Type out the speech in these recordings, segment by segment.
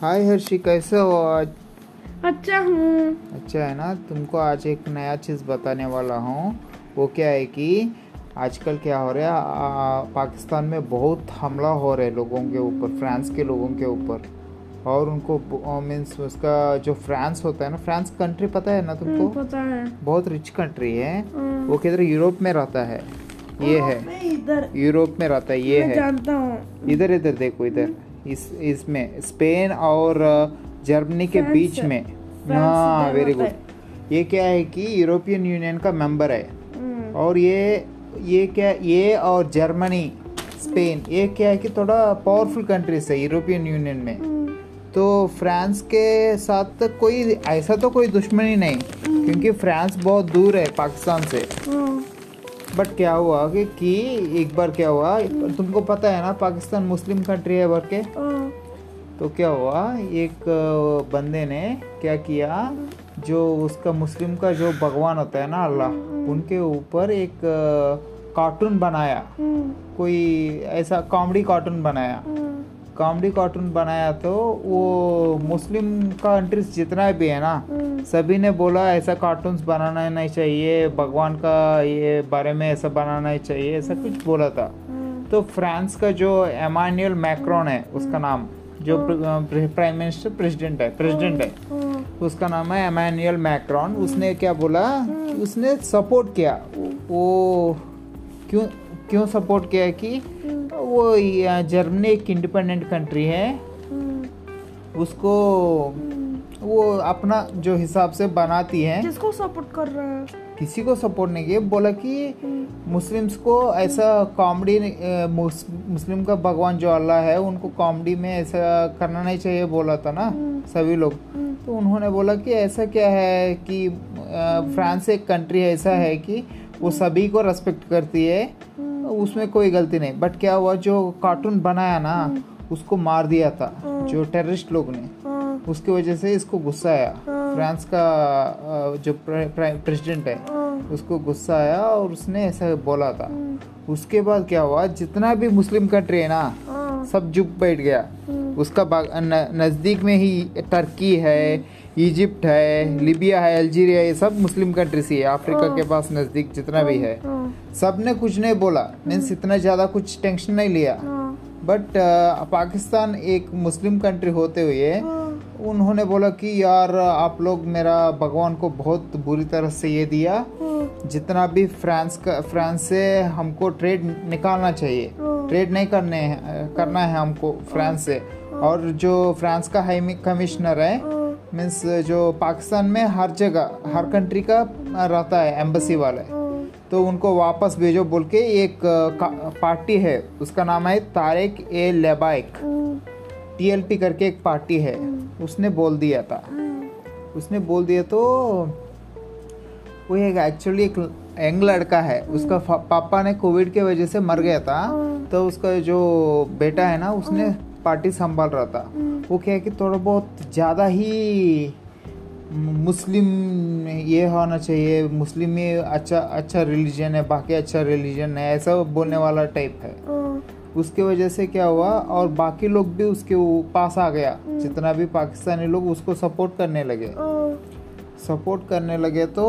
हाय हर्षी कैसे हो आज? अच्छा हूँ। अच्छा है ना? तुमको आज एक नया चीज़ बताने वाला हूँ। वो क्या है कि आजकल क्या हो रहा है? पाकिस्तान में बहुत हमला हो रहा है लोगों के ऊपर फ्रांस के लोगों के ऊपर। और उनको मीन्स उसका जो फ्रांस होता है ना फ्रांस कंट्री पता है ना तुमको? हम्म, पता है। बहुत रिच कंट्री है। हम्म। वो किधर? यूरोप में रहता है। ये है। यूरोप में रहता है। ये है। जानता हूँ। इधर इधर देखो इधर। इस इसमें स्पेन और जर्मनी के बीच में। हाँ वेरी गुड ये क्या है कि यूरोपियन यूनियन का मेंबर है। हम्म, और ये ये क्या ये और जर्मनी स्पेन ये क्या है कि थोड़ा पावरफुल कंट्रीज़ है यूरोपियन यूनियन में। हम्म, तो फ्रांस के साथ कोई ऐसा तो कोई दुश्मनी नहीं क्योंकि फ्रांस बहुत दूर है पाकिस्तान से। बट क्या हुआ कि, कि एक बार क्या हुआ तुमको पता है ना पाकिस्तान मुस्लिम कंट्री है भर के हाँ, तो क्या हुआ एक बंदे ने क्या किया जो उसका मुस्लिम का जो भगवान होता है ना अल्लाह उनके ऊपर एक कार्टून बनाया। हम्म, कोई ऐसा कॉमेडी कार्टून बनाया। कॉमेडी कार्टून बनाया तो वो मुस्लिम कंट्रीज़ जितना भी है ना सभी ने बोला ऐसा कार्टून्स बनाना नहीं चाहिए भगवान का ये बारे में ऐसा बनाना ही चाहिए ऐसा कुछ बोला था। हम्म, तो फ्रांस का जो एमानुअल मैक्रोन है उसका नाम जो प्राइम मिनिस्टर प्रेसिडेंट है प्रेसिडेंट है हाँ, उसका नाम है एमानुअल मैक्रोन। उसने क्या बोला उसने सपोर्ट किया। वो क्यों क्यों सपोर्ट किया कि वो जर्मनी एक इंडिपेंडेंट कंट्री है। हम्म, उसको हम्म। वो अपना जो हिसाब से बनाती है। किसको सपोर्ट कर रहा है। किसी को सपोर्ट नहीं किया। बोला कि हम्म, मुस्लिम्स को ऐसा कॉमेडी मुस्लिम का भगवान जो अल्लाह है उनको कॉमेडी में ऐसा करना नहीं चाहिए बोला था ना सभी लोग। हम्म, तो उन्होंने बोला कि ऐसा क्या है कि फ्रांस एक कंट्री ऐसा है कि वो सभी को रेस्पेक्ट करती है। हम्म, उसमें कोई गलती नहीं। बट क्या हुआ जो कार्टून बनाया ना उसको मार दिया था जो टेररिस्ट लोग ने। उसकी वजह से इसको गुस्सा आया। हाँ। फ्रांस का जो प्रेसिडेंट है हाँ, उसको गुस्सा आया और उसने ऐसा बोला था। हम्म, उसके बाद क्या हुआ? जितना भी मुस्लिम कंट्री है ना हाँ, सब चुप बैठ गया। उसका नज़दीक में ही टर्की है इजिप्ट है लिबिया है अल्जीरिया ये सब मुस्लिम कंट्रीज़ ही है। अफ्रीका के पास नज़दीक जितना भी है। हाँ, सबने कुछ नहीं बोला। मीन्स इतना ज़्यादा कुछ टेंशन नहीं लिया। हाँ, बट पाकिस्तान एक मुस्लिम कंट्री होते हुए हाँ, उन्होंने बोला कि यार आप लोग मेरा भगवान को बहुत बुरी तरह से ये दिया। हाँ, जितना भी फ्रांस का फ्रांस से हमको ट्रेड निकालना चाहिए। हाँ। ट्रेड नहीं करने हैं- करना है हमको फ्रांस से। और जो फ्रांस का हाई कमिश्नर है हाँ, मीन्स जो पाकिस्तान में हर जगह हर कंट्री का रहता है एम्बेसी वाला हाँ, तो उनको वापस भेजो बोल के एक पार्टी है उसका नाम है तारिक ए लेबाइक। टीएलपी करके एक पार्टी है। उसने बोल दिया था। हम्म, उसने बोल दिया तो वो एक एक्चुअली एक यंग लड़का है। उसका पापा ने कोविड के वजह से मर गया था। तो उसका जो बेटा है ना उसने पार्टी संभाल रहा था। वो क्या है कि थोड़ा बहुत ज़्यादा ही मुस्लिम ये होना चाहिए। मुस्लिम में अच्छा अच्छा रिलीजन है बाकी अच्छा रिलीजन है ऐसा बोलने वाला टाइप है। हाँ, उसके वजह से क्या हुआ और बाकी लोग भी उसके पास आ गया। जितना भी पाकिस्तानी लोग उसको सपोर्ट करने लगे। सपोर्ट करने लगे तो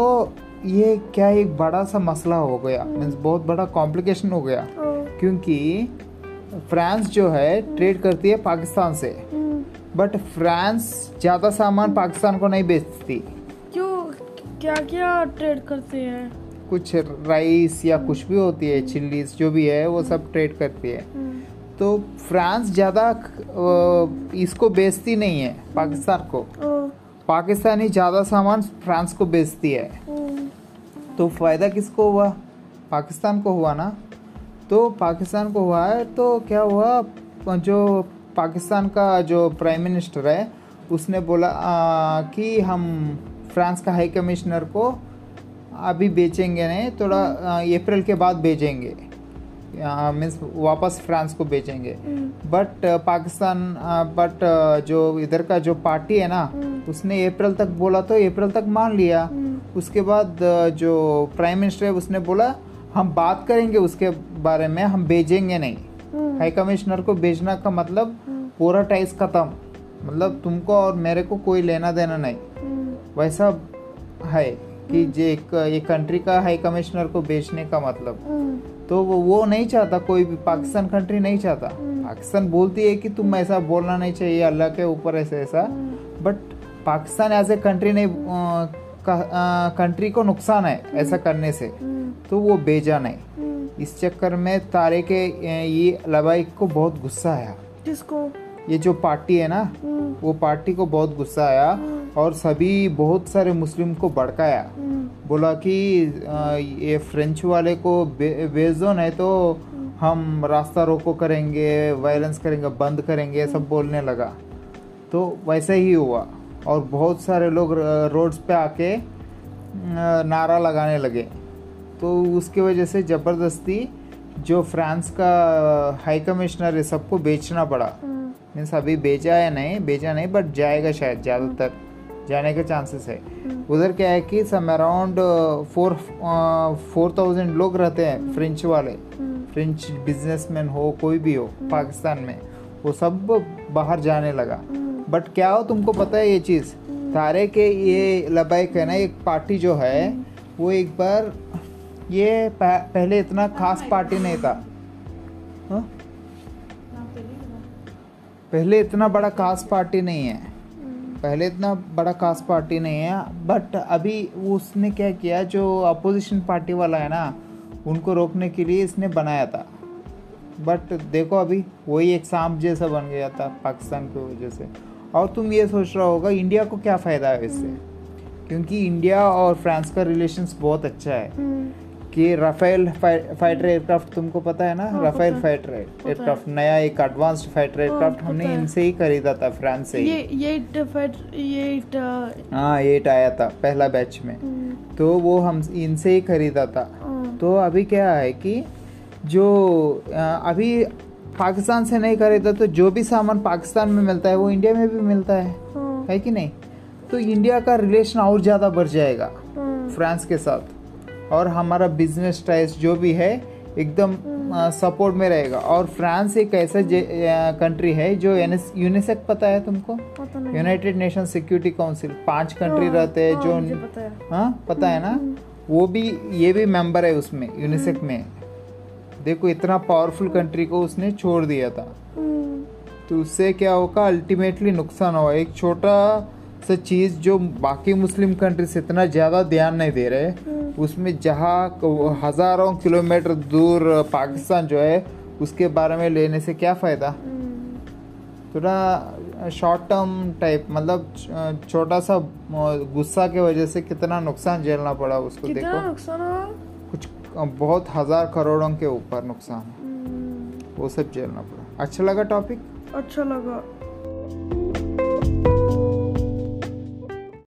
ये क्या एक बड़ा सा मसला हो गया। मीन्स बहुत बड़ा कॉम्प्लिकेशन हो गया। क्योंकि फ्रांस जो है ट्रेड करती है पाकिस्तान से। हम्म, बट फ्रांस ज़्यादा सामान पाकिस्तान को नहीं बेचती। क्यों? क्या क्या ट्रेड करते हैं? कुछ राइस या कुछ भी होती है चिल्लीज जो भी है वो सब ट्रेड करती है। हम्म, तो फ्रांस ज़्यादा इसको बेचती नहीं है पाकिस्तान को। हाँ, पाकिस्तानी ज़्यादा सामान फ्रांस को बेचती है। हम्म, तो फ़ायदा किसको हुआ? पाकिस्तान को हुआ ना? तो पाकिस्तान को हुआ है तो क्या हुआ? जो पाकिस्तान का जो प्राइम मिनिस्टर है उसने बोला आ, कि हम फ्रांस का हाई कमिश्नर को अभी बेचेंगे नहीं थोड़ा अप्रैल के बाद भेजेंगे मीन्स वापस फ्रांस को बेचेंगे। हम्म, बट पाकिस्तान बट जो इधर का जो पार्टी है ना उसने अप्रैल तक बोला तो अप्रैल तक मान लिया। हम्म, उसके बाद जो प्राइम मिनिस्टर है उसने बोला हम बात करेंगे उसके बारे में हम भेजेंगे नहीं। हम्म, हाई कमिश्नर को भेजना का मतलब पूरा टाइस खत्म। मतलब तुमको और मेरे को कोई लेना देना नहीं। हम्म, वैसा है। कि जे एक, कंट्री का हाई कमिश्नर को बेचने का मतलब। हम्म, तो वो वो नहीं चाहता कोई भी पाकिस्तान कंट्री नहीं चाहता। हम्म। पाकिस्तान बोलती है कि तुम ऐसा बोलना नहीं चाहिए अल्लाह के ऊपर ऐसे ऐसा। But Pakistan as a country नहीं कंट्री को नुकसान है ऐसा करने से। तो वो भेजा नहीं। इस चक्कर में तारे के ये लबाइक को बहुत गुस्सा आया। किसको? ये जो पार्टी है ना हम्म, वो पार्टी को बहुत गुस्सा आया और सभी बहुत सारे मुस्लिम को भड़काया। हम्म, बोला कि ये फ्रेंच वाले को बे- भेज दो नहीं तो हम रास्ता रोको करेंगे वायलेंस करेंगे बंद करेंगे सब बोलने लगा। तो वैसे ही हुआ और बहुत सारे लोग रोड्स पे आके नारा लगाने लगे। तो उसकी वजह से ज़बरदस्ती जो फ्रांस का हाई कमिश्नर है सबको बेचना पड़ा। हम्म, मीन्स अभी बेचा है नहीं बेचा नहीं बट जाएगा शायद ज़्यादातर जाने के चांसेस है। उधर क्या है कि some around four four thousand लोग रहते हैं फ्रेंच वाले हम्म, फ्रेंच बिजनेसमैन हो कोई भी हो पाकिस्तान में वो सब बाहर जाने लगा। हम्म, बट क्या हो तुमको पता है ये चीज़? तारे के ये लबाइक है ना एक पार्टी जो है वो एक बार ये पहले इतना खास पार्टी नहीं था। हाँ? पहले इतना बड़ा खास पार्टी नहीं है। पहले इतना बड़ा खास पार्टी नहीं है बट अभी उसने क्या किया जो अपोजिशन पार्टी वाला है ना उनको रोकने के लिए इसने बनाया था। बट देखो अभी वही एक सांप जैसा बन गया था पाकिस्तान की वजह से। और तुम ये सोच रहा होगा इंडिया को क्या फ़ायदा है इससे? क्योंकि इंडिया और फ्रांस का रिलेशंस बहुत अच्छा है। हम्म, कि राफेल फाइटर एयरक्राफ्ट तुमको पता है ना? हाँ, राफेल फाइटर एयरक्राफ्ट नया एक एडवांस्ड फाइटर एयरक्राफ्ट हमने इनसे ही खरीदा था फ्रांस से ये ये ये हाँ एट आया था पहला बैच में। हम्म, तो वो हम इनसे ही खरीदा था। हाँ, तो अभी क्या है कि जो अभी पाकिस्तान से नहीं खरीदा तो जो भी सामान पाकिस्तान में मिलता है वो इंडिया में भी मिलता है। हाँ, है कि नहीं? तो इंडिया का रिलेशन और ज़्यादा बढ़ जाएगा हाँ, फ्रांस के साथ। और हमारा बिज़नेस टाइज जो भी है एकदम सपोर्ट में रहेगा। और फ्रांस एक ऐसा कंट्री है जो यूनिसेक पता है तुमको? यूनाइटेड नेशन सिक्योरिटी काउंसिल पाँच कंट्री हाँ, रहते हैं हाँ, जो पता है। हाँ पता है ना? वो भी ये भी मेंबर है उसमें यूनिसेक में। देखो इतना पावरफुल कंट्री को उसने छोड़ दिया था। हम्म, तो उससे क्या होगा? अल्टीमेटली नुकसान होगा। एक छोटा सा चीज़ जो बाकी मुस्लिम कंट्रीज़ इतना ज़्यादा ध्यान नहीं दे रहे उसमें जहाँ हज़ारों किलोमीटर दूर पाकिस्तान जो है उसके बारे में लेने से क्या फ़ायदा? हम्म, थोड़ा शॉर्ट टर्म टाइप मतलब छोटा सा गुस्सा की वजह से कितना नुकसान झेलना पड़ा उसको कितना देखो। नुकसान कुछ बहुत हज़ार करोड़ों के ऊपर नुकसान। हम्म, वो सब झेलना पड़ा। अच्छा लगा टॉपिक अच्छा लगा।